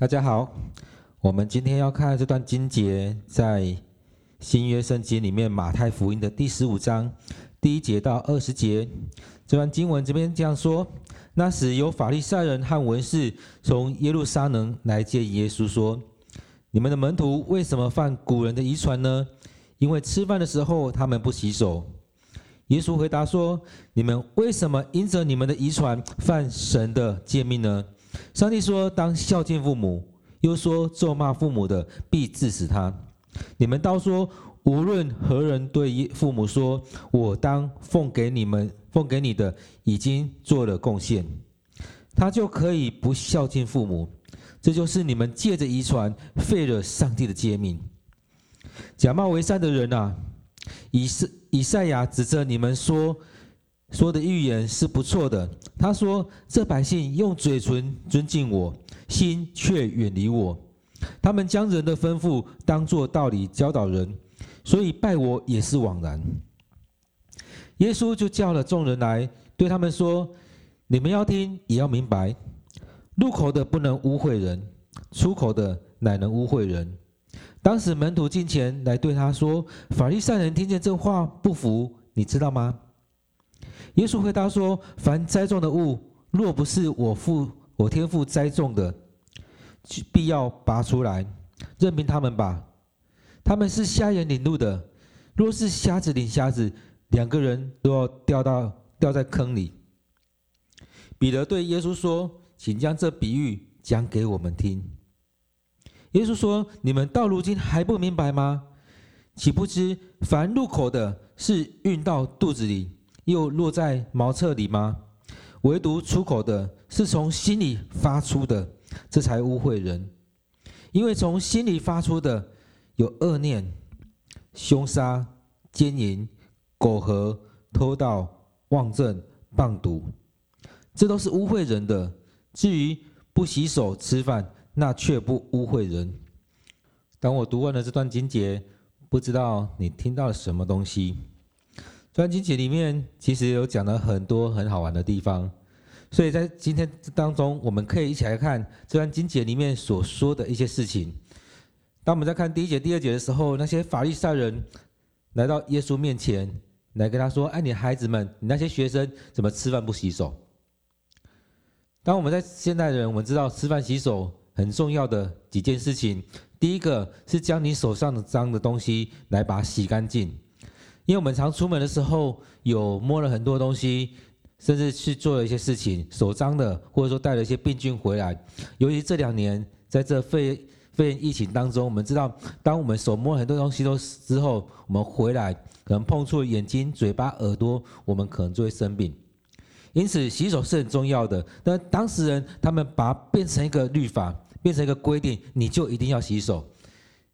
大家好，我们今天要看这段经节，在新约圣经里面马太福音的第十五章第一节到二十节。这段经文这边这样说：那时有法利赛人和文士从耶路撒冷来见耶稣，说：“你们的门徒为什么犯古人的遗传呢？因为吃饭的时候他们不洗手。”耶稣回答说：“你们为什么因着你们的遗传犯神的诫命呢？”上帝说：“当孝敬父母。”又说：“咒骂父母的，必治死他。”你们倒说：“无论何人对父母说，我当奉给你们奉给你的，已经做了贡献，他就可以不孝敬父母。这就是你们借着遗传废了上帝的诫命。假冒为善的人啊，以赛以赛亚指着你们说。”说的预言是不错的。他说：“这百姓用嘴唇尊敬我，心却远离我。他们将人的吩咐当作道理教导人，所以拜我也是枉然。”耶稣就叫了众人来，对他们说：“你们要听，也要明白。入口的不能污秽人，出口的乃能污秽人。”当时门徒进前来对他说：“法利赛人听见这话不服，你知道吗？”耶稣回答说：“凡栽种的物，若不是我父、我天父栽种的，必要拔出来，任凭他们吧。他们是瞎眼领路的，若是瞎子领瞎子，两个人都要掉到掉在坑里。”彼得对耶稣说：“请将这比喻讲给我们听。”耶稣说：“你们到如今还不明白吗？岂不知凡入口的，是运到肚子里。”又落在茅厕里吗？唯独出口的是从心里发出的，这才污秽人。因为从心里发出的有恶念、凶杀、奸淫、苟合、偷盗、妄证、谤毒，这都是污秽人的。至于不洗手吃饭，那却不污秽人。当我读完了这段经节，不知道你听到了什么东西？这段经节里面其实有讲了很多很好玩的地方，所以在今天当中，我们可以一起来看这段经节里面所说的一些事情。当我们在看第一节、第二节的时候，那些法利赛人来到耶稣面前，来跟他说：“哎，你孩子们，你那些学生怎么吃饭不洗手？”当我们在现代人，我们知道吃饭洗手很重要的几件事情，第一个是将你手上的脏的东西来把它洗干净。因为我们常出门的时候，有摸了很多东西，甚至去做了一些事情，手脏的，或者说带了一些病菌回来。尤其这两年，在这肺肺炎疫情当中，我们知道，当我们手摸很多东西都之后，我们回来可能碰触眼睛、嘴巴、耳朵，我们可能就会生病。因此，洗手是很重要的。但当时人他们把它变成一个律法，变成一个规定，你就一定要洗手。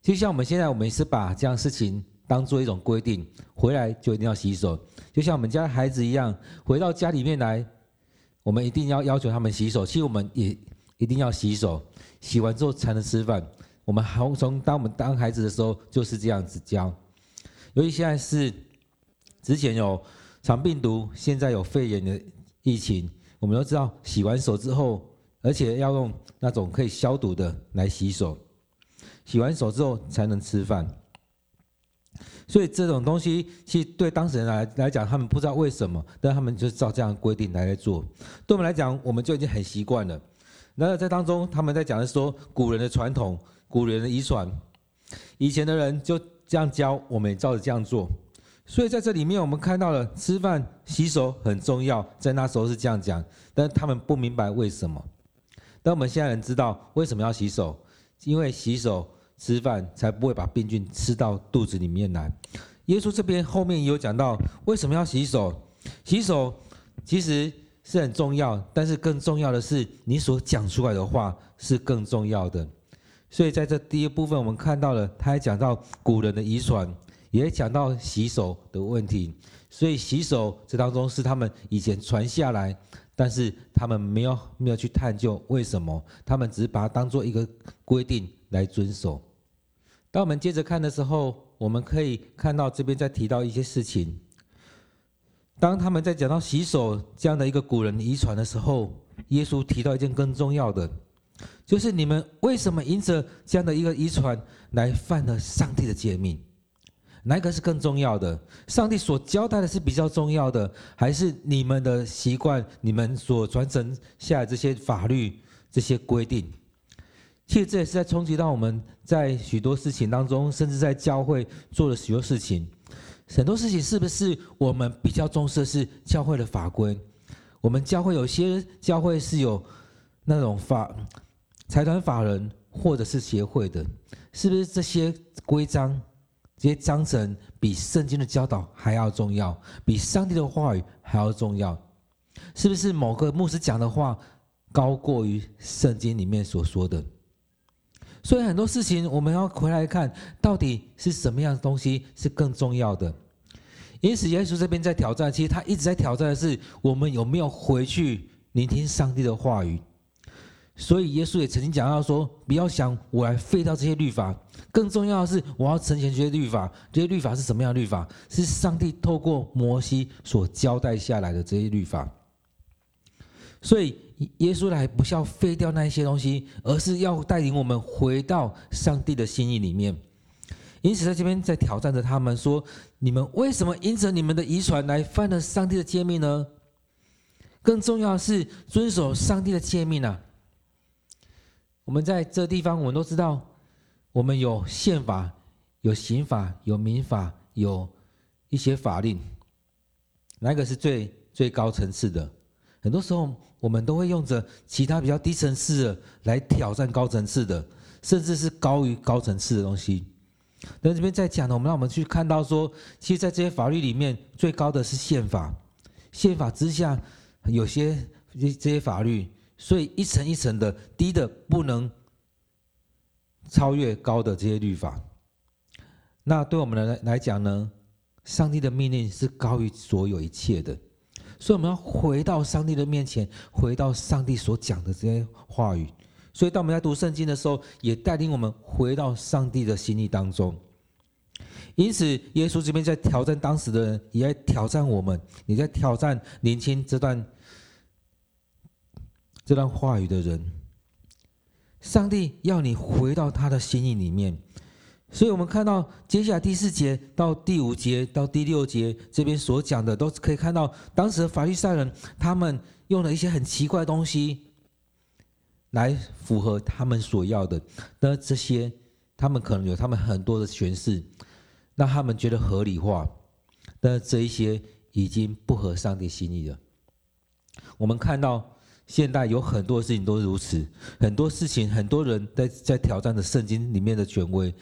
就像我们现在，我们是把这样事情。当做一种规定，回来就一定要洗手，就像我们家孩子一样，回到家里面来，我们一定要要求他们洗手。其实我们也一定要洗手，洗完之后才能吃饭。我们从从当我们当孩子的时候就是这样子教。由于现在是之前有肠病毒，现在有肺炎的疫情，我们都知道洗完手之后，而且要用那种可以消毒的来洗手，洗完手之后才能吃饭。所以这种东西，其实对当事人来来讲，他们不知道为什么，但他们就照这样规定来来做。对我们来讲，我们就已经很习惯了。然而在当中，他们在讲的是说古人的传统、古人的遗传，以前的人就这样教，我们也照着这样做。所以在这里面，我们看到了吃饭洗手很重要，在那时候是这样讲，但他们不明白为什么。但我们现在人知道为什么要洗手，因为洗手。吃饭才不会把病菌吃到肚子里面来。耶稣这边后面也有讲到为什么要洗手。洗手其实是很重要，但是更重要的是你所讲出来的话是更重要的。所以在这第一部分，我们看到了，他还讲到古人的遗传，也讲到洗手的问题。所以洗手这当中是他们以前传下来，但是他们没有没有去探究为什么，他们只是把它当做一个规定来遵守。当我们接着看的时候，我们可以看到这边在提到一些事情。当他们在讲到洗手这样的一个古人遗传的时候，耶稣提到一件更重要的，就是你们为什么因着这样的一个遗传来犯了上帝的诫命？哪一个是更重要的？上帝所交代的是比较重要的，还是你们的习惯、你们所传承下来这些法律、这些规定？其实这也是在冲击到我们在许多事情当中，甚至在教会做了许多事情。很多事情是不是我们比较重视的是教会的法规？我们教会有些教会是有那种法财团法人或者是协会的，是不是这些规章？这些章程比圣经的教导还要重要，比上帝的话语还要重要，是不是某个牧师讲的话高过于圣经里面所说的？所以很多事情我们要回来看，到底是什么样的东西是更重要的？因此，耶稣这边在挑战，其实他一直在挑战的是我们有没有回去聆听上帝的话语。所以耶稣也曾经讲到说：“不要想我来废掉这些律法，更重要的是我要成全这些律法。这些律法是什么样的律法？是上帝透过摩西所交代下来的这些律法。所以耶稣来不是要废掉那些东西，而是要带领我们回到上帝的心意里面。因此，在这边在挑战着他们说：你们为什么因着你们的遗传来犯了上帝的诫命呢？更重要的是遵守上帝的诫命啊！”我们在这地方，我们都知道，我们有宪法、有刑法、有民法，有一些法令，哪个是最最高层次的？很多时候，我们都会用着其他比较低层次的来挑战高层次的，甚至是高于高层次的东西。那这边在讲呢，我们让我们去看到说，其实，在这些法律里面，最高的是宪法，宪法之下有些这这些法律。所以一层一层的，低的不能超越高的这些律法。那对我们来来讲呢，上帝的命令是高于所有一切的。所以我们要回到上帝的面前，回到上帝所讲的这些话语。所以当我们在读圣经的时候，也带领我们回到上帝的心意当中。因此，耶稣这边在挑战当时的人，也在挑战我们，也在挑战年轻这段。这段话语的人，上帝要你回到他的心意里面，所以我们看到接下来第四节到第五节到第六节这边所讲的，都是可以看到当时的法利赛人他们用了一些很奇怪的东西来符合他们所要的，那这些他们可能有他们很多的诠释，让他们觉得合理化，但这一些已经不合上帝心意了。我们看到。现代有很多事情都是如此，很多事情，很多人在在挑战着圣经里面的权威，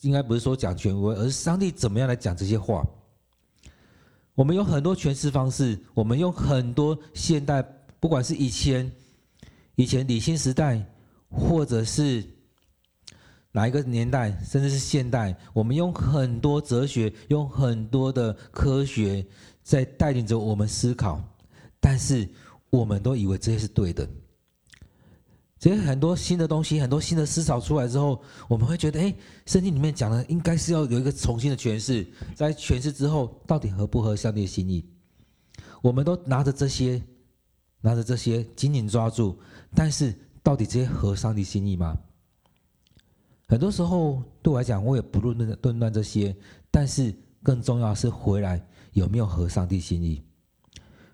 应该不是说讲权威，而是上帝怎么样来讲这些话。我们有很多诠释方式，我们用很多现代，不管是以前以前理性时代，或者是哪一个年代，甚至是现代，我们用很多哲学，用很多的科学，在带领着我们思考，但是。我们都以为这些是对的，其实很多新的东西，很多新的思潮出来之后，我们会觉得，哎，圣经里面讲的应该是要有一个重新的诠释，在诠释之后，到底合不合上帝的心意？我们都拿着这些，拿着这些紧紧抓住，但是到底这些合上帝心意吗？很多时候对我来讲，我也不论论断这些，但是更重要的是回来有没有合上帝心意。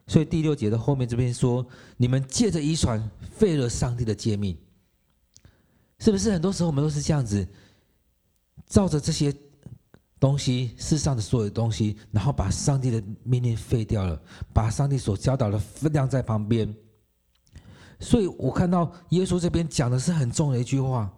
所以第六节的后面这边说：“你们借着遗传废了上帝的诫命，是不是？很多时候我们都是这样子，照着这些东西，世上的所有东西，然后把上帝的命令废掉了，把上帝所教导的分量在旁边。所以我看到耶稣这边讲的是很重的一句话，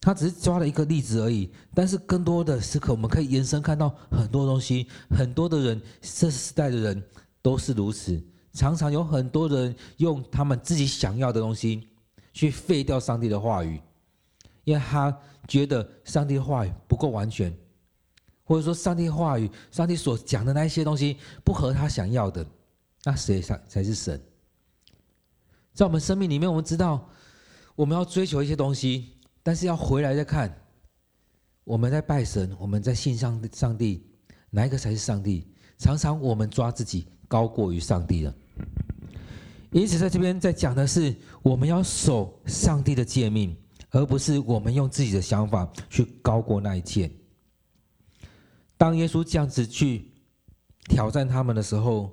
他只是抓了一个例子而已，但是更多的时刻，我们可以延伸看到很多东西，很多的人，这时代的人。”都是如此，常常有很多人用他们自己想要的东西去废掉上帝的话语，因为他觉得上帝的话语不够完全，或者说上帝话语、上帝所讲的那一些东西不合他想要的，那谁才才是神？在我们生命里面，我们知道我们要追求一些东西，但是要回来再看，我们在拜神，我们在信上上帝，哪一个才是上帝？常常我们抓自己。高过于上帝了，因此，在这边在讲的是，我们要守上帝的诫命，而不是我们用自己的想法去高过那一切。当耶稣这样子去挑战他们的时候，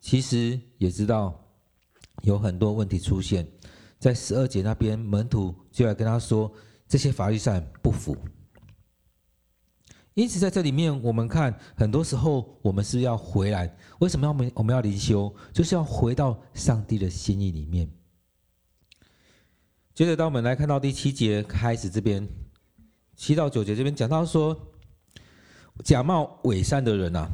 其实也知道有很多问题出现。在十二节那边，门徒就来跟他说，这些法律上不符。因此，在这里面，我们看很多时候，我们是要回来。为什么要我们我们要灵修？就是要回到上帝的心意里面。接着，当我们来看到第七节开始这边，七到九节这边讲到说，假冒伪善的人啊，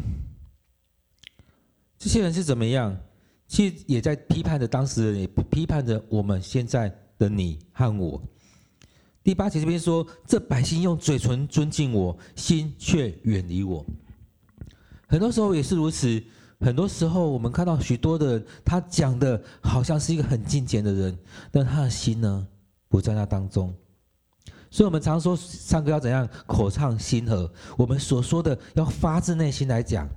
这些人是怎么样？其实也在批判着当时人，也批判着我们现在的你和我。第八节这边说：“这百姓用嘴唇尊敬我，心却远离我。”很多时候也是如此。很多时候，我们看到许多的，他讲的好像是一个很敬虔的人，但他的心呢，不在那当中。所以，我们常说唱歌要怎样？口唱心和。我们所说的要发自内心来讲，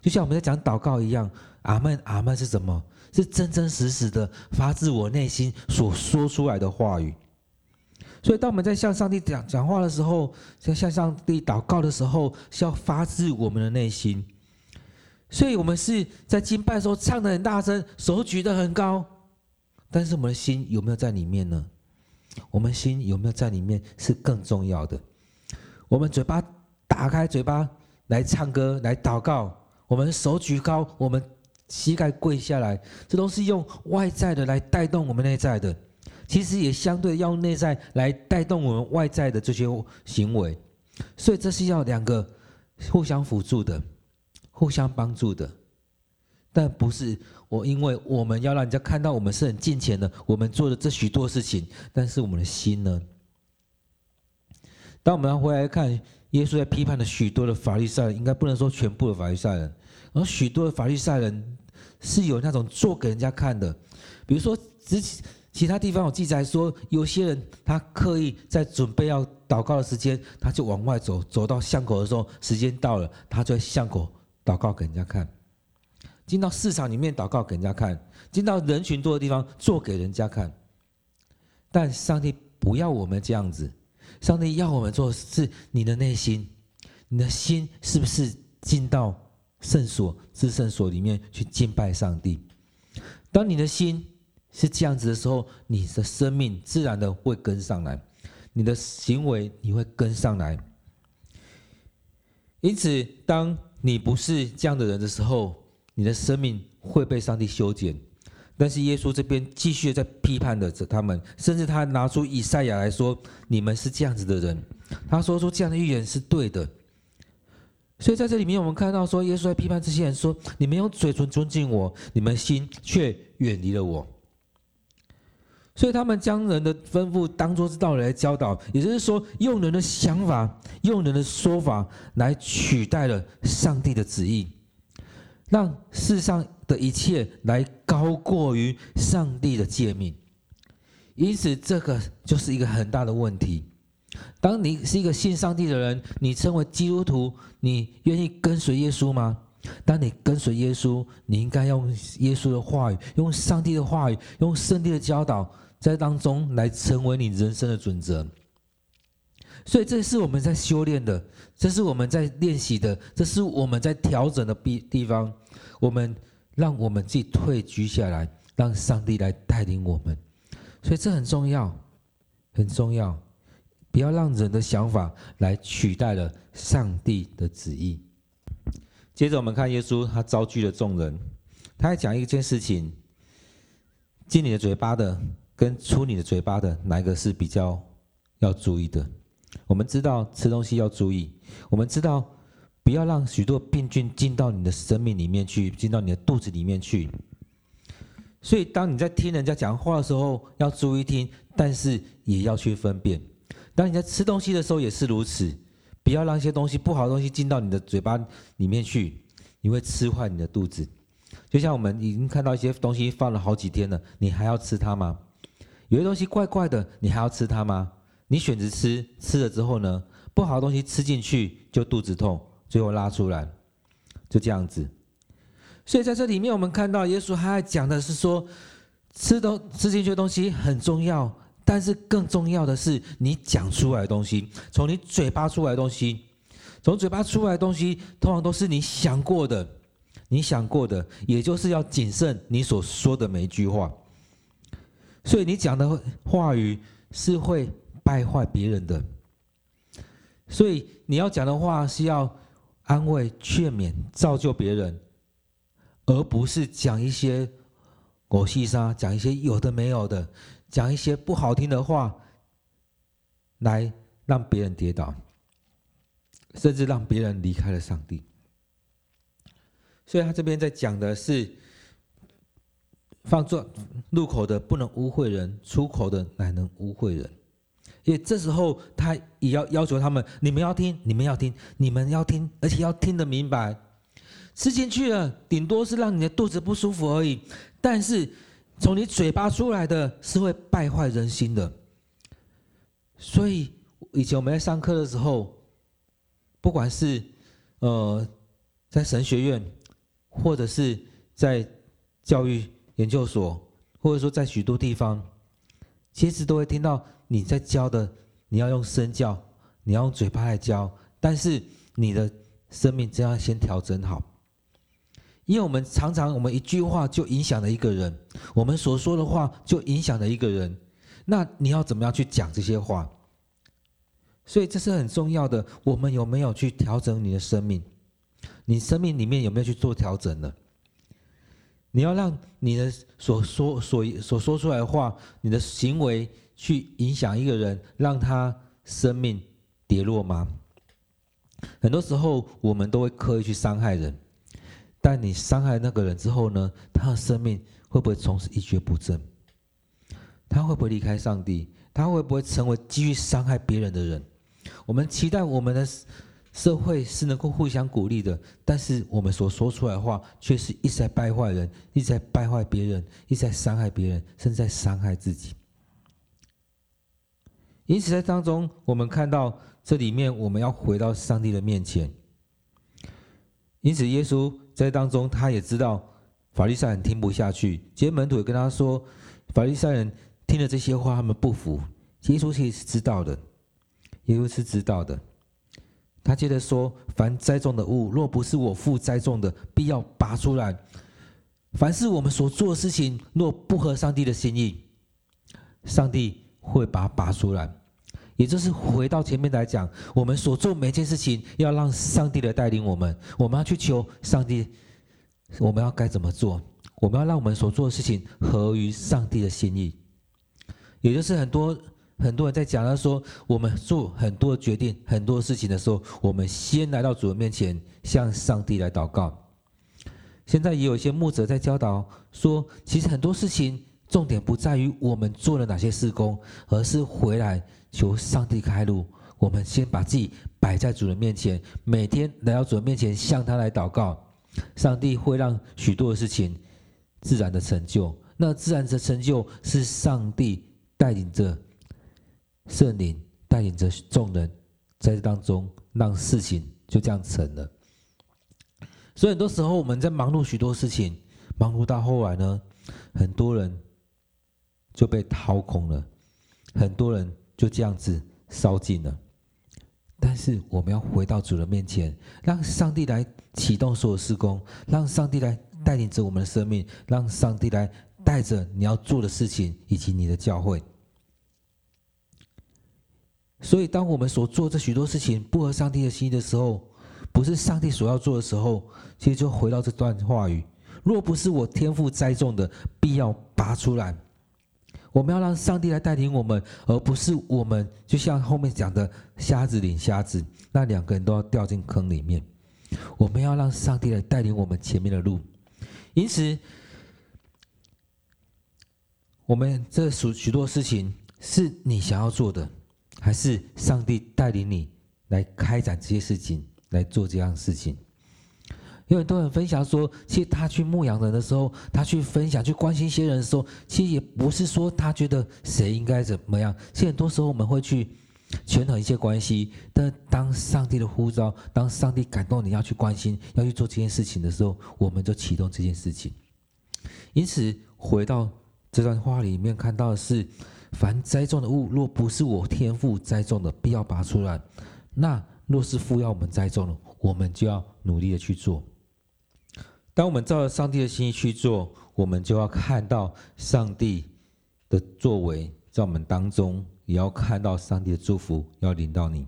就像我们在讲祷告一样。阿门，阿门是什么？是真真实实的发自我内心所说出来的话语。所以，当我们在向上帝讲讲话的时候，在向上帝祷告的时候，是要发自我们的内心。所以，我们是在敬拜的时候唱得很大声，手举得很高，但是我们的心有没有在里面呢？我们心有没有在里面是更重要的。我们嘴巴打开，嘴巴来唱歌，来祷告，我们手举高，我们膝盖跪下来，这都是用外在的来带动我们内在的。其实也相对要内在来带动我们外在的这些行为，所以这是要两个互相辅助的、互相帮助的，但不是我，因为我们要让人家看到我们是很敬虔的，我们做的这许多事情，但是我们的心呢？当我们回来看耶稣在批判的许多的法利赛人，应该不能说全部的法利赛人，而许多的法利赛人是有那种做给人家看的，比如说之前。其他地方有记载说，有些人他刻意在准备要祷告的时间，他就往外走，走到巷口的时候，时间到了，他就在巷口祷告给人家看；进到市场里面祷告给人家看；进到人群多的地方做给人家看。但上帝不要我们这样子，上帝要我们做的是你的内心，你的心是不是进到圣所、至圣所里面去敬拜上帝？当你的心。是这样子的时候，你的生命自然的会跟上来，你的行为你会跟上来。因此，当你不是这样的人的时候，你的生命会被上帝修剪。但是耶稣这边继续在批判的着他们，甚至他拿出以赛亚来说：“你们是这样子的人。”他说出这样的预言是对的。所以在这里面，我们看到说，耶稣在批判这些人说：“你们用嘴唇尊敬我，你们心却远离了我。”所以他们将人的吩咐当作是道理来教导，也就是说，用人的想法、用人的说法来取代了上帝的旨意，让世上的一切来高过于上帝的诫命。因此，这个就是一个很大的问题。当你是一个信上帝的人，你称为基督徒，你愿意跟随耶稣吗？当你跟随耶稣，你应该用耶稣的话语，用上帝的话语，用圣经的教导。在当中来成为你人生的准则，所以这是我们在修炼的，这是我们在练习的，这是我们在调整的地地方。我们让我们自己退居下来，让上帝来带领我们，所以这很重要，很重要。不要让人的想法来取代了上帝的旨意。接着我们看耶稣，他招聚了众人，他还讲一件事情：进你的嘴巴的。跟出你的嘴巴的哪一个是比较要注意的？我们知道吃东西要注意，我们知道不要让许多病菌进到你的生命里面去，进到你的肚子里面去。所以，当你在听人家讲话的时候，要注意听，但是也要去分辨。当你在吃东西的时候也是如此，不要让一些东西不好的东西进到你的嘴巴里面去，你会吃坏你的肚子。就像我们已经看到一些东西放了好几天了，你还要吃它吗？有些东西怪怪的，你还要吃它吗？你选择吃，吃了之后呢，不好的东西吃进去就肚子痛，最后拉出来，就这样子。所以在这里面，我们看到耶稣还讲的是说，吃东吃进去的东西很重要，但是更重要的是你讲出来的东西，从你嘴巴出来的东西，从嘴巴出来的东西，通常都是你想过的，你想过的，也就是要谨慎你所说的每一句话。所以你讲的话语是会败坏别人的，所以你要讲的话是要安慰、劝勉、造就别人，而不是讲一些。我细沙讲一些有的没有的，讲一些不好听的话，来让别人跌倒，甚至让别人离开了上帝。所以他这边在讲的是，放作入口的不能污秽人，出口的乃能污秽人。因为这时候他也要要求他们：你们要听，你们要听，你们要听，而且要听得明白。吃进去了，顶多是让你的肚子不舒服而已。但是从你嘴巴出来的是会败坏人心的。所以以前我们在上课的时候，不管是呃在神学院，或者是在教育研究所，或者说在许多地方，其实都会听到你在教的，你要用身教，你要用嘴巴来教，但是你的生命这样先调整好。因为我们常常，我们一句话就影响了一个人，我们所说的话就影响了一个人。那你要怎么样去讲这些话？所以这是很重要的。我们有没有去调整你的生命？你生命里面有没有去做调整呢？你要让你的所说所所说出来的话，你的行为去影响一个人，让他生命跌落吗？很多时候，我们都会刻意去伤害人。但你伤害那个人之后呢？他的生命会不会从此一蹶不振？他会不会离开上帝？他会不会成为继续伤害别人的人？我们期待我们的社会是能够互相鼓励的，但是我们所说出来的话却是一直在败坏人，一直在败坏别人，一直在伤害别人，甚至在伤害自己。因此，在当中，我们看到这里面，我们要回到上帝的面前。因此，耶稣。在当中，他也知道法利赛人听不下去。其实门徒也跟他说，法利赛人听了这些话，他们不服。耶稣其实是知道的，耶稣是知道的。他接着说：“凡栽种的物，若不是我父栽种的，必要拔出来；凡是我们所做的事情，若不合上帝的心意，上帝会把它拔出来。”也就是回到前面来讲，我们所做每件事情，要让上帝来带领我们。我们要去求上帝，我们要该怎么做？我们要让我们所做的事情合于上帝的心意。也就是很多很多人在讲，他说我们做很多决定、很多事情的时候，我们先来到主的面前，向上帝来祷告。现在也有一些牧者在教导说，其实很多事情重点不在于我们做了哪些事工，而是回来。求上帝开路，我们先把自己摆在主人面前，每天来到主人面前向他来祷告，上帝会让许多的事情自然的成就。那自然的成就是上帝带领着圣灵带领着众人在这当中，让事情就这样成了。所以很多时候我们在忙碌许多事情，忙碌到后来呢，很多人就被掏空了，很多人。就这样子烧尽了，但是我们要回到主的面前，让上帝来启动所有事工，让上帝来带领着我们的生命，让上帝来带着你要做的事情以及你的教会。所以，当我们所做这许多事情不合上帝的心意的时候，不是上帝所要做的时候，其实就回到这段话语：若不是我天赋栽种的，必要拔出来。我们要让上帝来带领我们，而不是我们就像后面讲的瞎子领瞎子，那两个人都要掉进坑里面。我们要让上帝来带领我们前面的路。因此，我们这许许多事情是你想要做的，还是上帝带领你来开展这些事情，来做这样的事情？有很多人分享说，其实他去牧羊人的时候，他去分享、去关心一些人的时候，其实也不是说他觉得谁应该怎么样。其实很多时候我们会去权衡一些关系，但当上帝的呼召，当上帝感动你要去关心、要去做这件事情的时候，我们就启动这件事情。因此，回到这段话里面看到的是：凡栽种的物，若不是我天父栽种的，必要拔出来；那若是父要我们栽种的，我们就要努力的去做。当我们照着上帝的心意去做，我们就要看到上帝的作为在我们当中，也要看到上帝的祝福要临到你。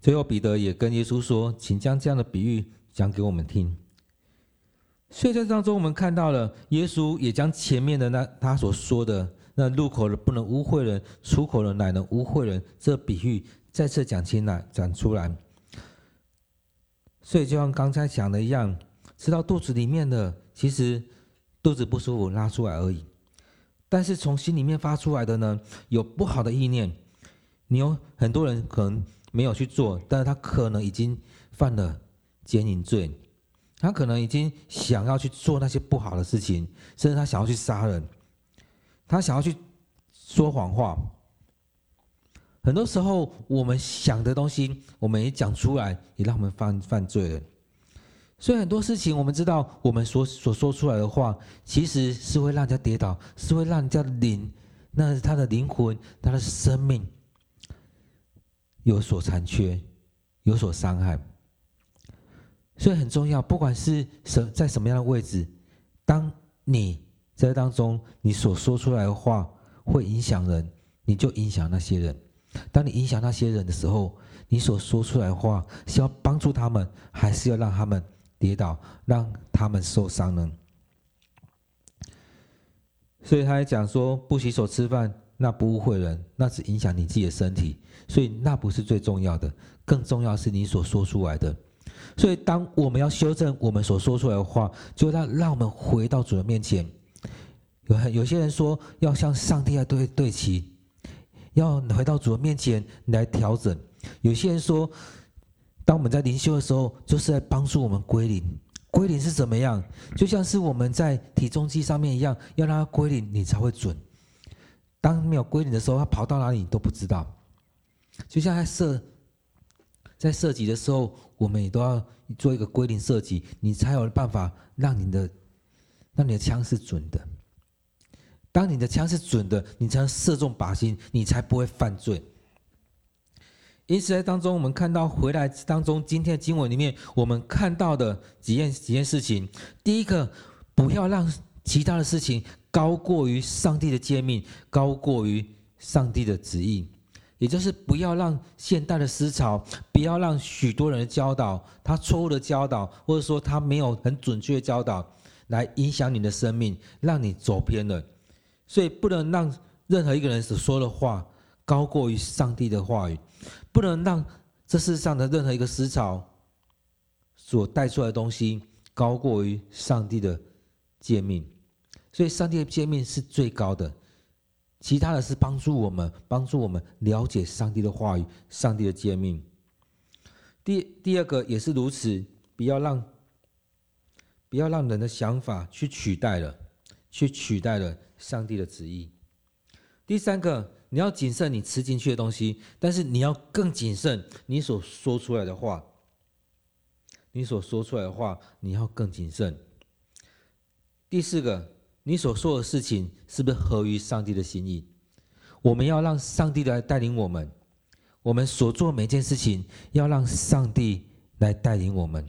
最后，彼得也跟耶稣说：“请将这样的比喻讲给我们听。”所以在当中，我们看到了耶稣也将前面的那他所说的“那入口的不能污秽人，出口的乃能污秽人”这比喻再次讲清来讲出来。所以就像刚才讲的一样，吃到肚子里面的，其实肚子不舒服拉出来而已；但是从心里面发出来的呢，有不好的意念。你有很多人可能没有去做，但是他可能已经犯了奸淫罪。他可能已经想要去做那些不好的事情，甚至他想要去杀人，他想要去说谎话。很多时候，我们想的东西，我们也讲出来，也让我们犯犯罪了。所以很多事情，我们知道，我们所所说出来的话，其实是会让人家跌倒，是会让人家灵，那他的灵魂，他的生命有所残缺，有所伤害。所以很重要，不管是什在什么样的位置，当你在当中，你所说出来的话会影响人，你就影响那些人。当你影响那些人的时候，你所说出来的话是要帮助他们，还是要让他们跌倒，让他们受伤呢？所以他还讲说，不洗手吃饭，那不污秽人，那只影响你自己的身体，所以那不是最重要的，更重要是你所说出来的。所以，当我们要修正我们所说出来的话，就让让我们回到主的面前。有很有些人说要向上帝来对对齐，要回到主的面前来调整。有些人说，当我们在灵修的时候，就是在帮助我们归零。归零是怎么样？就像是我们在体重机上面一样，要让它归零，你才会准。当没有归零的时候，它跑到哪里你都不知道。就像在射。在射击的时候，我们也都要做一个归零设计，你才有办法让你的让你的枪是准的。当你的枪是准的，你才能射中靶心，你才不会犯罪。因此，在当中我们看到回来当中，今天的经文里面，我们看到的几件几件事情。第一个，不要让其他的事情高过于上帝的诫命，高过于上帝的旨意。也就是不要让现代的思潮，不要让许多人的教导，他错误的教导，或者说他没有很准确的教导，来影响你的生命，让你走偏了。所以不能让任何一个人所说的话高过于上帝的话语，不能让这世上的任何一个思潮所带出来的东西高过于上帝的诫命。所以上帝的诫命是最高的。其他的是帮助我们，帮助我们了解上帝的话语、上帝的诫命。第第二个也是如此，不要让不要让人的想法去取代了，去取代了上帝的旨意。第三个，你要谨慎你吃进去的东西，但是你要更谨慎你所说出来的话。你所说出来的话，你要更谨慎。第四个。你所说的事情是不是合于上帝的心意？我们要让上帝来带领我们，我们所做每件事情要让上帝来带领我们。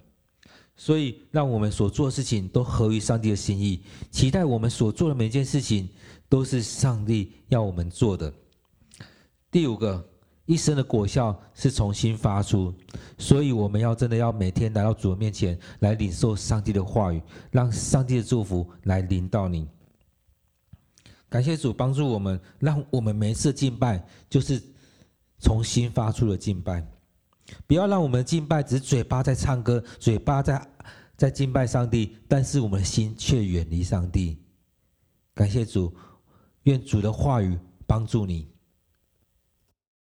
所以，让我们所做的事情都合于上帝的心意，期待我们所做的每件事情都是上帝要我们做的。第五个。一生的果效是重新发出，所以我们要真的要每天来到主的面前来领受上帝的话语，让上帝的祝福来临到你。感谢主帮助我们，让我们每一次敬拜就是重新发出的敬拜，不要让我们敬拜只是嘴巴在唱歌，嘴巴在在敬拜上帝，但是我们的心却远离上帝。感谢主，愿主的话语帮助你。